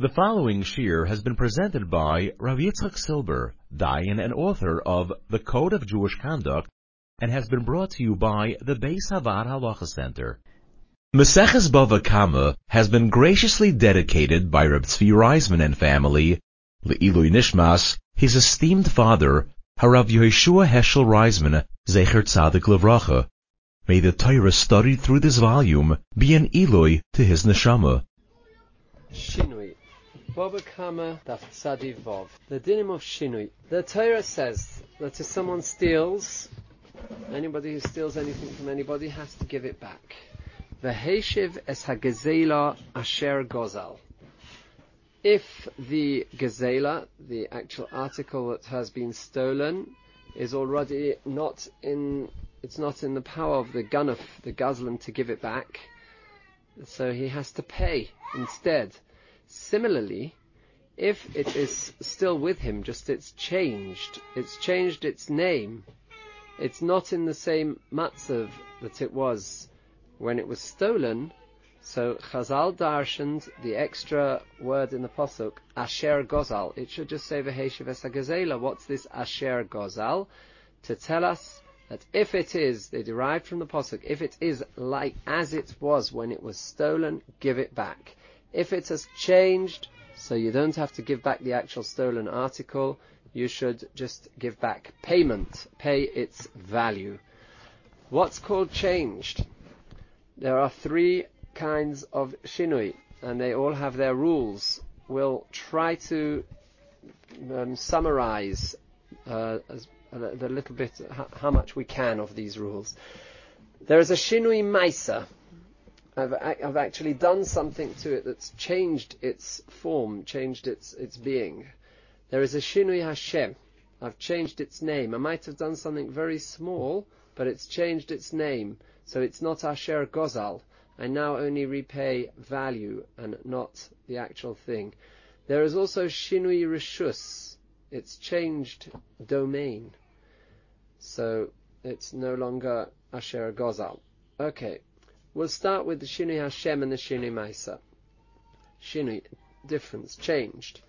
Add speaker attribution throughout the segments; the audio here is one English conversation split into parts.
Speaker 1: The following shir has been presented by Rav Yitzchak Silber, Dayan and author of The Code of Jewish Conduct, and has been brought to you by the Beis Havad Halacha Center. Maseches Bava Kama has been graciously dedicated by Reb Tzvi Reisman and family, Le'ilui Nishmas, his esteemed father, Harav Yehoshua Heschel Reisman, Zecher Tzadik Levracha. May the Torah studied through this volume be an Eloi to his neshama.
Speaker 2: Shinui. Bava Kama Daf Tzadi Vov. The dinim of Shinui. The Torah says that if someone steals, anybody who steals anything from anybody has to give it back. Veheshiv es hagezela asher gozal. If the gazela, the actual article that has been stolen, is already not in, it's not in the power of the gunuf, the gazlan, to give it back, so he has to pay instead. Similarly, if it is still with him, just it's changed, it's changed its name, it's not in the same matzav that it was when it was stolen, so Chazal darshaned the extra word in the pasuk Asher Gozal. It should just say Veheshiv Esagazela. What's this Asher Gozal? To tell us that if it is, they derived from the pasuk, if it is like as it was when it was stolen, give it back. If it has changed, so you don't have to give back the actual stolen article, you should just give back payment, pay its value. What's called changed? There are three kinds of shinui, and they all have their rules. We'll try to um, summarize uh, as, little bit how much we can of these rules. There is a shinui maisa. I've, I've actually done something to it that's changed its form, changed its its being. There is a shinui Hashem. I've changed its name. I might have done something very small, but it's changed its name. So it's not Asher Gozal. I now only repay value and not the actual thing. There is also Shinui Rishus. It's changed domain. So it's no longer Asher Gozal. Okay. We'll start with the Shinui Hashem and the Shinui Maisa. Shinui, difference, changed.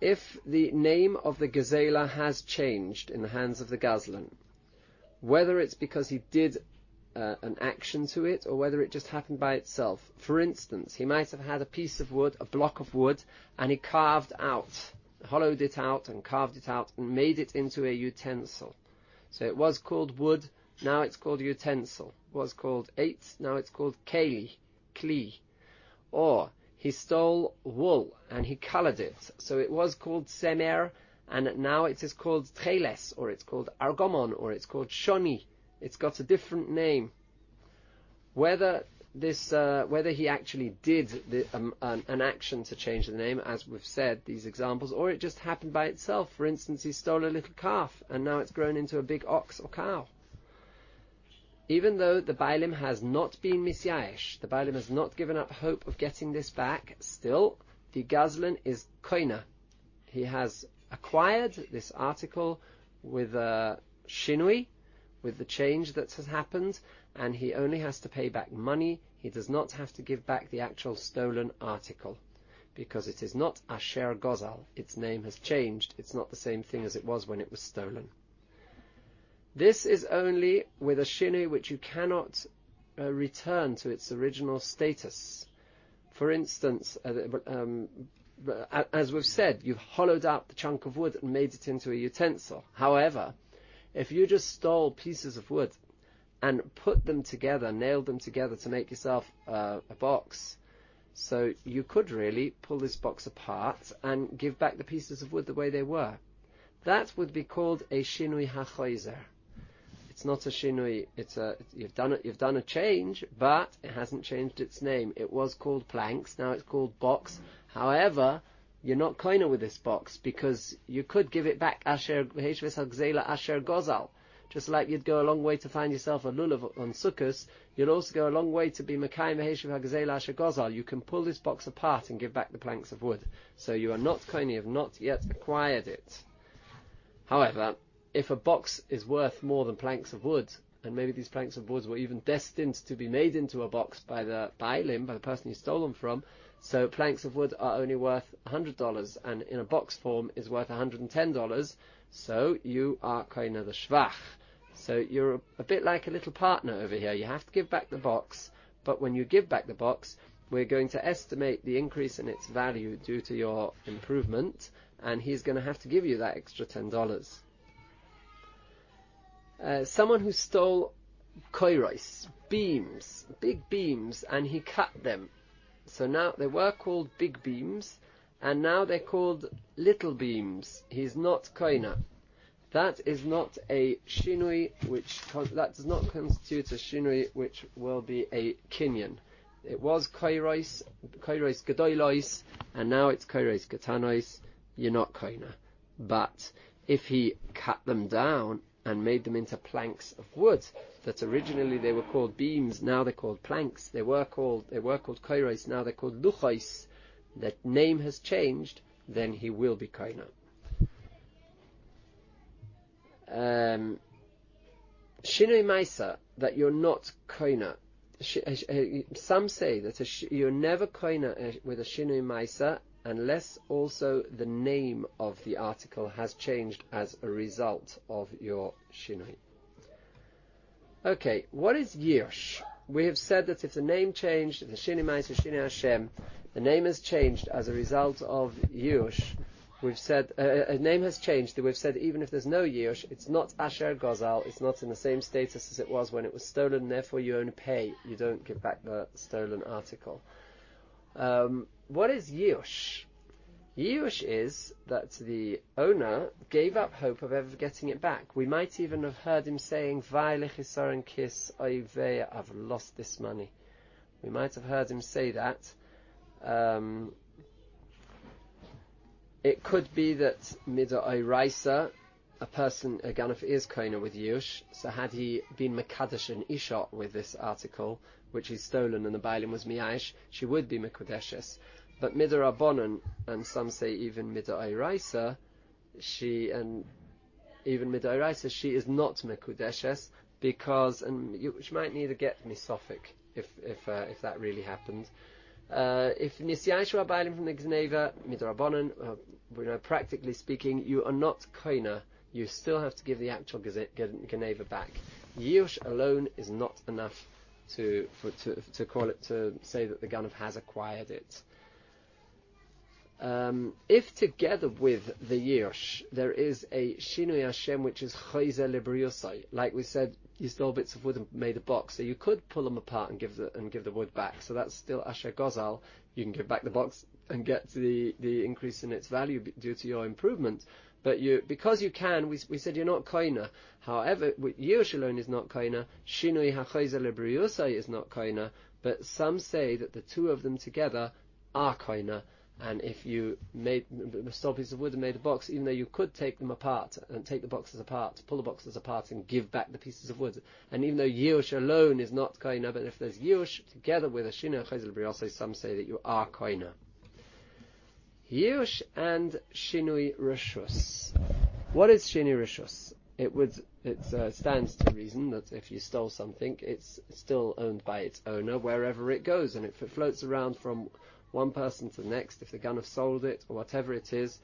Speaker 2: If the name of the Gazela has changed in the hands of the Gazlan, whether it's because he did uh, an action to it or whether it just happened by itself. For instance, he might have had a piece of wood, a block of wood, and he carved out, hollowed it out and carved it out and made it into a utensil. So it was called wood, now it's called utensil. Was called eight, now it's called keli, kli. Or he stole wool and he colored it. So it was called semer, and now it is called treles, or it's called argomon, or it's called shoni. It's got a different name. Whether this, uh, whether he actually did the, um, an, an, action to change the name, as we've said, these examples, or it just happened by itself. For instance, he stole a little calf, and now it's grown into a big ox or cow. Even though the Bailim has not been misyaesh, the Bailim has not given up hope of getting this back, still, the Gazlan is koina. He has acquired this article with a shinui, with the change that has happened, and he only has to pay back money. He does not have to give back the actual stolen article. Because it is not Asher Gozal. Its name has changed. It's not the same thing as it was when it was stolen. This is only with a shinu which you cannot uh, return to its original status. For instance, uh, um, as we've said, you've hollowed out the chunk of wood and made it into a utensil. However, if you just stole pieces of wood and put them together, nailed them together to make yourself uh, a box, so you could really pull this box apart and give back the pieces of wood the way they were. That would be called a shinui hachoizer. It's not a shinui. It's a you've done it. You've done a change, but it hasn't changed its name. It was called planks. Now it's called box. However, you're not koina with this box because you could give it back asher asher gozal. Just like you'd go a long way to find yourself a lulav on sukkahs, you'll also go a long way to be mekayim heshev hagzela asher gozal. You can pull this box apart and give back the planks of wood. So you are not koina, you have not yet acquired it. However, if a box is worth more than planks of wood, and maybe these planks of wood were even destined to be made into a box by the bailim, by the person you stole them from, So planks of wood are only worth $100 and in a box form is worth $110. So you are kind of the shvach. So you're a, a bit like a little partner over here. You have to give back the box, but when you give back the box, we're going to estimate the increase in its value due to your improvement, and he's going to have to give you that extra ten dollars. Uh, someone who stole koiros, beams, big beams, and he cut them. So now they were called big beams, and now they're called little beams. He's not koina. That is not a shinui, which that does not constitute a shinui, which will be a kinyan. It was kairos, kairos gedoilois, and now it's kairos katanois. You're not koina. But if he cut them down and made them into planks of wood, that originally they were called beams, now they're called planks. They were called they were called kairos, now they're called luchais. That name has changed, then he will be koina. Um, Shinoi Maisa, that you're not koina uh, uh, some say that you're never koina uh, with a shinui maisa unless also the name of the article has changed as a result of your shinui. Okay, what is Yirsh? We have said that if the name changed, the Shinui Maisa, Shinui Hashem, the name has changed as a result of Yush, we've said uh, a name has changed. We've said even if there's no Yush, it's not Asher Gozal. It's not in the same status as it was when it was stolen. Therefore, you only pay. You don't give back the stolen article. Um, what is Yush? Yush is that the owner gave up hope of ever getting it back. We might even have heard him saying, and kiss, I've lost this money. We might have heard him say that. Um, it could be that Mida Raisa, a person, a Ganaf is Kona with Yush, so had he been Makadash and Ishot with this article, which he's stolen and the Bailim was Miyash, she would be Mekudeshes. But Mida Rabbonon, and some say even Mida Raisa, she, and even Mida Raisa, she is not Mekudeshes, because, and you, she might need to get Misophic, if, if, uh, if that really happened. Uh, if Nisyaishu Abalim from the Gneva, Midrabanan, uh, we know practically speaking, you are not koina. You still have to give the actual Geneva back. Yush alone is not enough to, for, to, to call it, to say that the Ganav has acquired it. Um, if together with the Yush there is a Shinui Hashem which is Chayzer Libriosai, like we said, you stole bits of wood and made a box, so you could pull them apart and give the and give the wood back. So that's still Asher Gozal. You can give back the box and get the the increase in its value due to your improvement. But you, because you can, we, we said you're not koina. However, Yerushalayim is not koina. Shinui hachayzer lebriusai is not koina. But some say that the two of them together are koina and if you made stole pieces of wood and made a box, even though you could take them apart and take the boxes apart, pull the boxes apart and give back the pieces of wood, and even though Yush alone is not koina, but if there's Yush together with a Shina Chayzel some say that you are koina. Yush and Shinui Rishus. What is Shinui Rishus? It would it uh, stands to reason that if you stole something, it's still owned by its owner wherever it goes, and if it floats around from one person to the next, if the gun have sold it or whatever it is,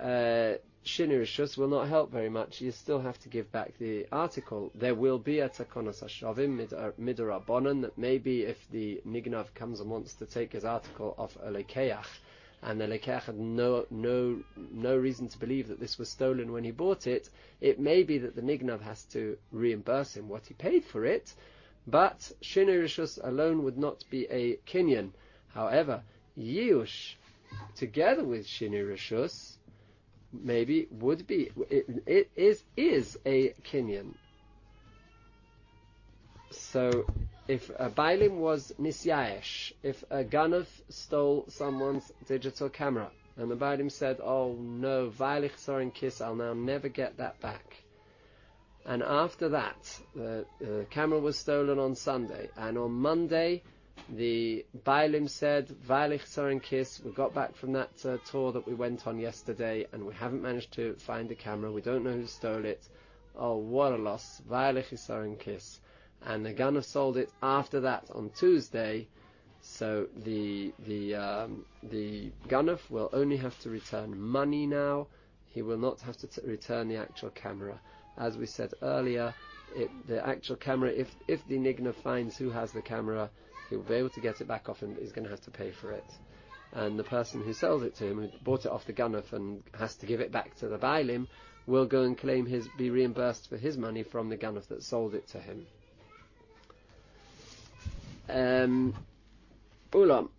Speaker 2: uh, Shinirishus will not help very much. You still have to give back the article. There will be a takonos hashavim midarabonon that maybe if the nignav comes and wants to take his article off a lekeach, and the lekeach had no no no reason to believe that this was stolen when he bought it, it may be that the nignav has to reimburse him what he paid for it. But Shinirishus alone would not be a kinyan. However, Yush, together with Shini Rishus, maybe would be, it, it is, is a Kinyan. So, if a Bailim was Nisyaesh, if a Ganav stole someone's digital camera, and the Bailim said, oh no, Vailich Sorin Kiss, I'll now never get that back. And after that, the, camera was stolen on Sunday, and on Monday, the Bailim said, Vailich Soren Kiss, we got back from that uh, tour that we went on yesterday and we haven't managed to find the camera. We don't know who stole it. Oh, what a loss. Vailich Soren Kiss. And the gunner sold it after that on Tuesday. So the the um, the Ganuf will only have to return money now. He will not have to t- return the actual camera. As we said earlier, it, the actual camera, if if the Nigna finds who has the camera, he will be able to get it back off and he's going to have to pay for it. And the person who sells it to him, who bought it off the Ganuf and has to give it back to the Bailim, will go and claim his, be reimbursed for his money from the Ganuf that sold it to him. Um, Ulam.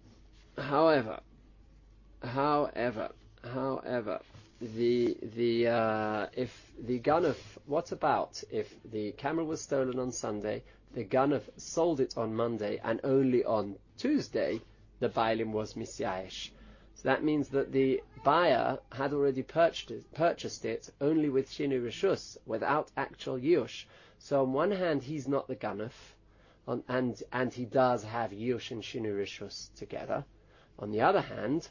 Speaker 2: However, however, however, the the uh, if the Ganuf, what about if the camera was stolen on Sunday, the Ganuf sold it on Monday, and only on Tuesday the Bailim was Misyaesh. So that means that the buyer had already purchased it, purchased it only with Shinu Rishus, without actual Yush. So on one hand, he's not the Ganuf, and and he does have Yush and Shinu Rishus together. On the other hand,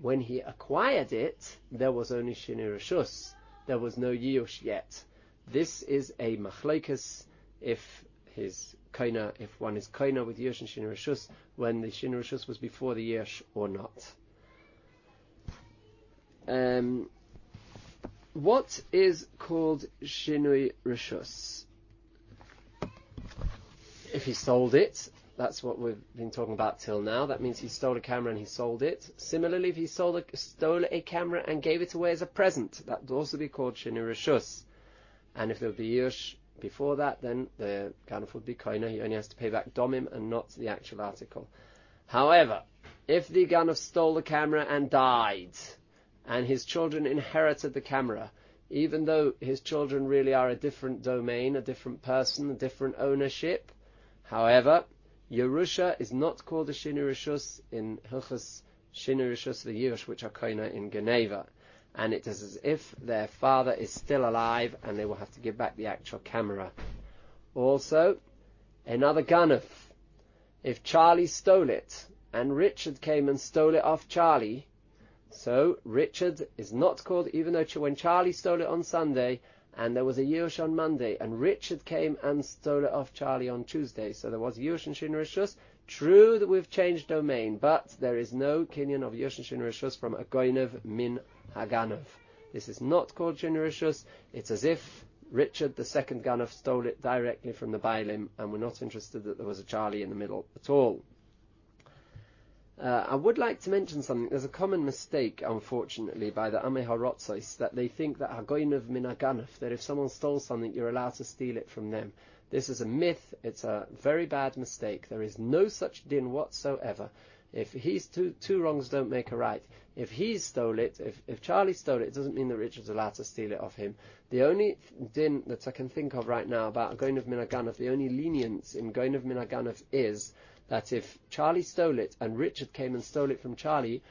Speaker 2: when he acquired it, there was only Shinu Rishus. There was no Yush yet. This is a machlekas if his kaina, if one is kaina with Yush and Shinu Rishus, when the Shinu Rishus was before the Yush or not. Um, what is called Shinui Rishus? If he sold it, that's what we've been talking about till now. That means he stole a camera and he sold it. Similarly, if he stole a, stole a camera and gave it away as a present, that would also be called Shinui Rishus. And if there would be Yush before that, then the Ganef would be Koina. He only has to pay back Domim and not the actual article. However, if the Ganef stole the camera and died, and his children inherited the camera, even though his children really are a different domain, a different person, a different ownership. However, Yerusha is not called a Shinurishus in Hilchas Shinurishus V'Yirush, which are Koina in Geneva. And it is as if their father is still alive and they will have to give back the actual camera. Also, another Ganuf. If Charlie stole it, and Richard came and stole it off Charlie, so Richard is not called, even though when Charlie stole it on Sunday, and there was a Yush on Monday, and Richard came and stole it off Charlie on Tuesday. So there was Yush and Shin Rishus. True that we've changed domain, but there is no kinyan of Yush and Shin Rishus from a Goinev min Haganov. This is not called Shin Rishus. It's as if Richard, the second Ganov, stole it directly from the Bailim, and we're not interested that there was a Charlie in the middle at all. Uh, I would like to mention something. There's a common mistake, unfortunately, by the Amei that they think that Hagoinov min Haganov, that if someone stole something, you're allowed to steal it from them. This is a myth. It's a very bad mistake. There is no such din whatsoever. If he's two, two wrongs don't make a right. If he stole it, if, if Charlie stole it, it doesn't mean that Richard's allowed to steal it off him. The only din that I can think of right now about Goinov min Haganov, the only lenience in Goinov min Haganov is that if Charlie stole it and Richard came and stole it from Charlie,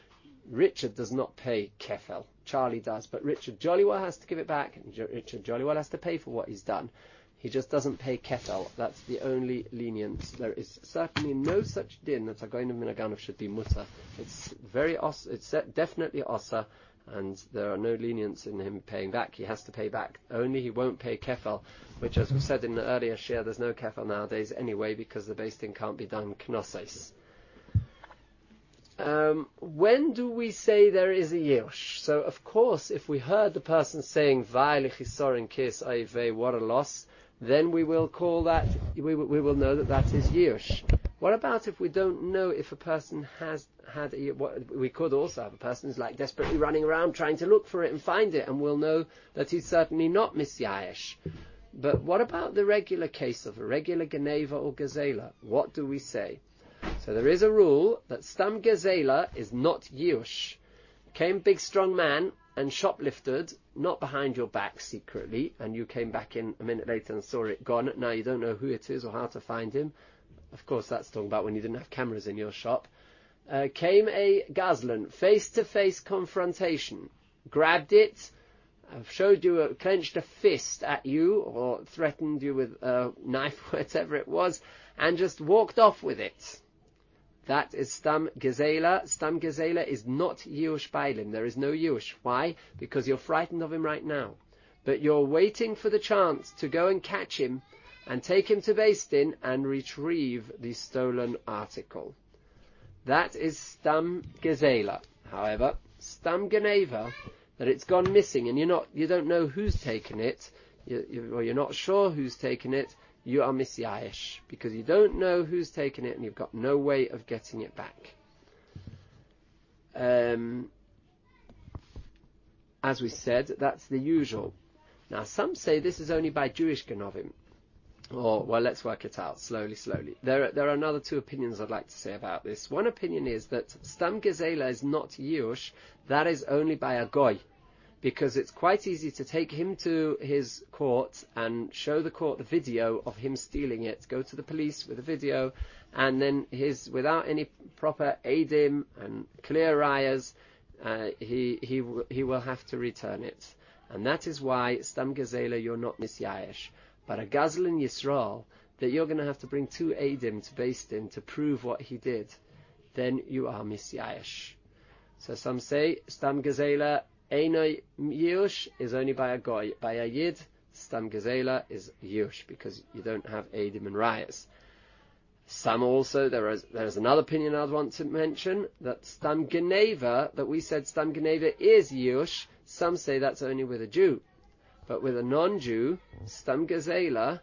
Speaker 2: Richard does not pay kefel. Charlie does, but Richard jolly well has to give it back, and Richard jolly well has to pay for what he's done. He just doesn't pay kefel. That's the only lenience. There is certainly no such din that Agoin of Minaganov should be mutter. It's very os- it's definitely osa, and there are no lenience in him paying back. He has to pay back. Only he won't pay kefel, which, as we said in the earlier share, there's no kefel nowadays anyway because the beis din can't be done knoses. Um, when do we say there is a yush? So, of course, if we heard the person saying "Va'il chisorin kiss ayve," what a loss, then we will call that. We, we will know that that is yush. What about if we don't know if a person has had what we could also have a person who's like desperately running around trying to look for it and find it, and we'll know that he's certainly not misyayesh. But what about the regular case of a regular Geneva or Gazela? What do we say? So there is a rule that Stam Gazela is not Yush. Came big strong man and shoplifted, not behind your back secretly, and you came back in a minute later and saw it gone. Now you don't know who it is or how to find him. Of course, that's talking about when you didn't have cameras in your shop. Uh, came a Gazlan, face-to-face confrontation, grabbed it, showed you, a, clenched a fist at you, or threatened you with a knife, whatever it was, and just walked off with it. That is Stam Gezela. Stam Gezela is not Yush Bailim. There is no Yush. Why? Because you're frightened of him right now. But you're waiting for the chance to go and catch him and take him to Din and retrieve the stolen article. that is Stam Gezela. However, Stam Geneva, that it's gone missing and you're not, you don't know who's taken it, you, you, or you're not sure who's taken it, you are misyayish because you don't know who's taken it and you've got no way of getting it back. Um, as we said, that's the usual. Now, some say this is only by Jewish Genovim. Well, let's work it out slowly, slowly. There, there are another two opinions I'd like to say about this. One opinion is that Stam Gezela is not Yush, that is only by a Goy. Because it's quite easy to take him to his court and show the court the video of him stealing it, go to the police with the video, and then his, without any proper adim and clear rayas, uh, he, he, he will have to return it. And that is why, Stam Gezela, you're not Misyayesh. But a Gazal in Yisrael, that you're going to have to bring two Adim to Din to prove what he did, then you are Misyayesh. So some say, Stam Gezela, Eino Yush is only by a Goy. By a Yid, Stam Gezela is Yush, because you don't have Adim and Rayas. Some also, there is, there is another opinion I'd want to mention, that Stam Geneva, that we said Stam Geneva is Yush, some say that's only with a Jew. But with a non-Jew, stam gazela,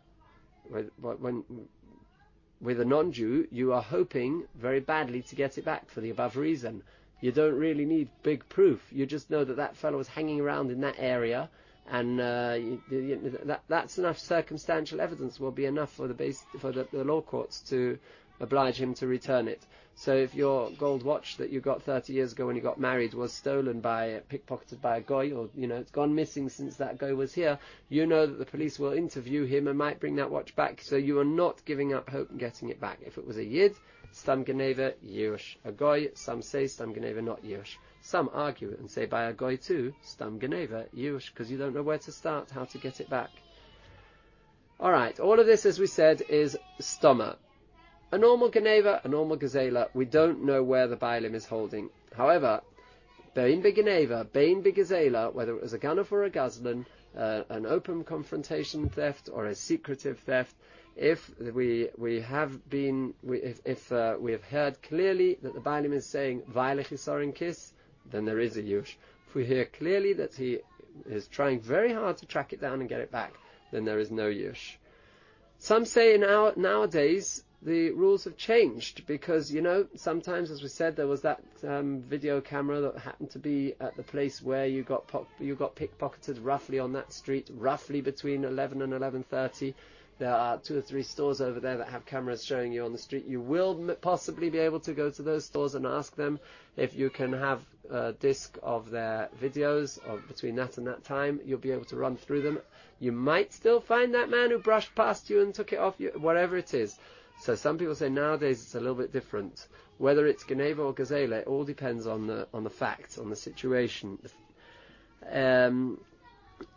Speaker 2: with a non-Jew, you are hoping very badly to get it back for the above reason. You don't really need big proof. You just know that that fellow was hanging around in that area, and uh, you, you, that, that's enough circumstantial evidence will be enough for the base, for the, the law courts to oblige him to return it. So if your gold watch that you got 30 years ago when you got married was stolen by, pickpocketed by a guy, or, you know, it's gone missing since that guy was here, you know that the police will interview him and might bring that watch back. So you are not giving up hope in getting it back. If it was a Yid, Stam Geneva, Yush. A Goy, some say Stam Geneva, not Yush. Some argue and say by a Goy too, Stam Geneva, Yush, because you don't know where to start, how to get it back. Alright, all of this, as we said, is Stoma. A normal Geneva, a normal Gazela, we don't know where the Bailim is holding. However, Bein Geneva, Bein Gazela, whether it was a Ganaf or a Gazlan, uh, an open confrontation theft or a secretive theft, if we we have been we, if, if uh, we have heard clearly that the Bailim is saying Vailechisorin kiss, then there is a yush. If we hear clearly that he is trying very hard to track it down and get it back, then there is no yush. Some say now nowadays the rules have changed because you know sometimes, as we said, there was that um, video camera that happened to be at the place where you got po- you got pickpocketed roughly on that street, roughly between 11 and 11:30. There are two or three stores over there that have cameras showing you on the street. You will possibly be able to go to those stores and ask them if you can have a disc of their videos between that and that time. You'll be able to run through them. You might still find that man who brushed past you and took it off you, whatever it is. So some people say nowadays it's a little bit different. Whether it's Geneva or Gazela, it all depends on the on the facts, on the situation. Um,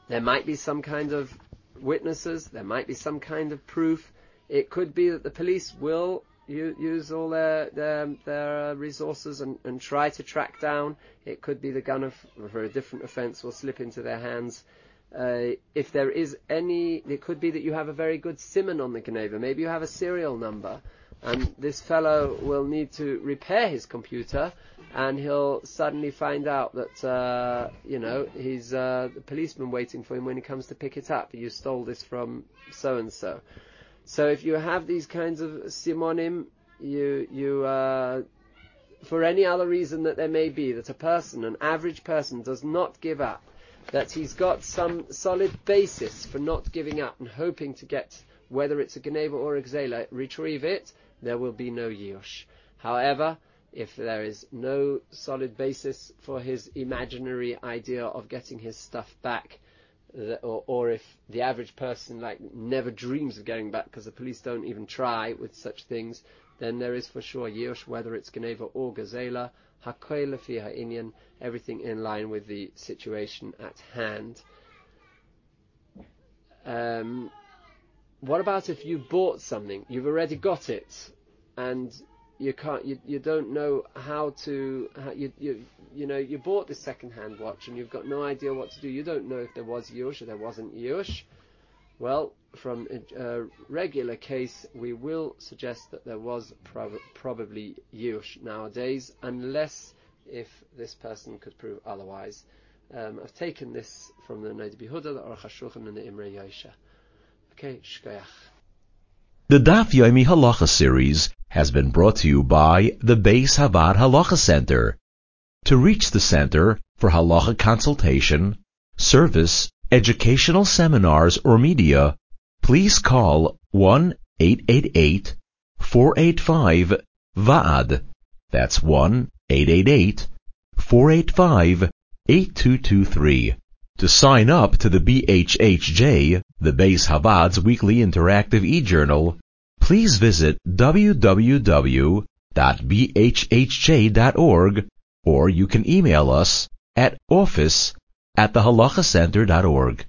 Speaker 2: there might be some kind of witnesses. There might be some kind of proof. It could be that the police will use all their their, their resources and, and try to track down. It could be the gun for a different offence will slip into their hands. Uh, if there is any, it could be that you have a very good simon on the Geneva. Maybe you have a serial number, and this fellow will need to repair his computer, and he'll suddenly find out that uh, you know he's uh, the policeman waiting for him when he comes to pick it up. You stole this from so and so. So if you have these kinds of simonim, you you uh, for any other reason that there may be, that a person, an average person, does not give up that he's got some solid basis for not giving up and hoping to get, whether it's a Geneva or a Gzela, retrieve it, there will be no Yush. However, if there is no solid basis for his imaginary idea of getting his stuff back, or, or, if the average person like never dreams of going back because the police don't even try with such things, then there is for sure Yush, whether it's Geneva or Gazela, Hakoy lefi ha'inyan, everything in line with the situation at hand. Um, what about if you bought something, you've already got it, and you can't, you, you don't know how to, how you, you, you know, you bought this second-hand watch and you've got no idea what to do. You don't know if there was Yush or there wasn't Yush. Well, from a regular case, we will suggest that there was prob- probably Yush nowadays, unless if this person could prove otherwise. Um, I've taken this from the Noda B'Yehuda, the Aruch HaShulchan, and the Imrei Yosher.
Speaker 1: The Daf Yomi Halacha series has been brought to you by the Beis Havad Halacha Center. To reach the center for halacha consultation, service, educational seminars, or media, please call 1-888-485-VAAD. That's 1-888-485-8223. To sign up to the BHHJ, the Beis Havad's weekly interactive e-journal, please visit www.bhhj.org or you can email us at office at thehalakhacenter.org.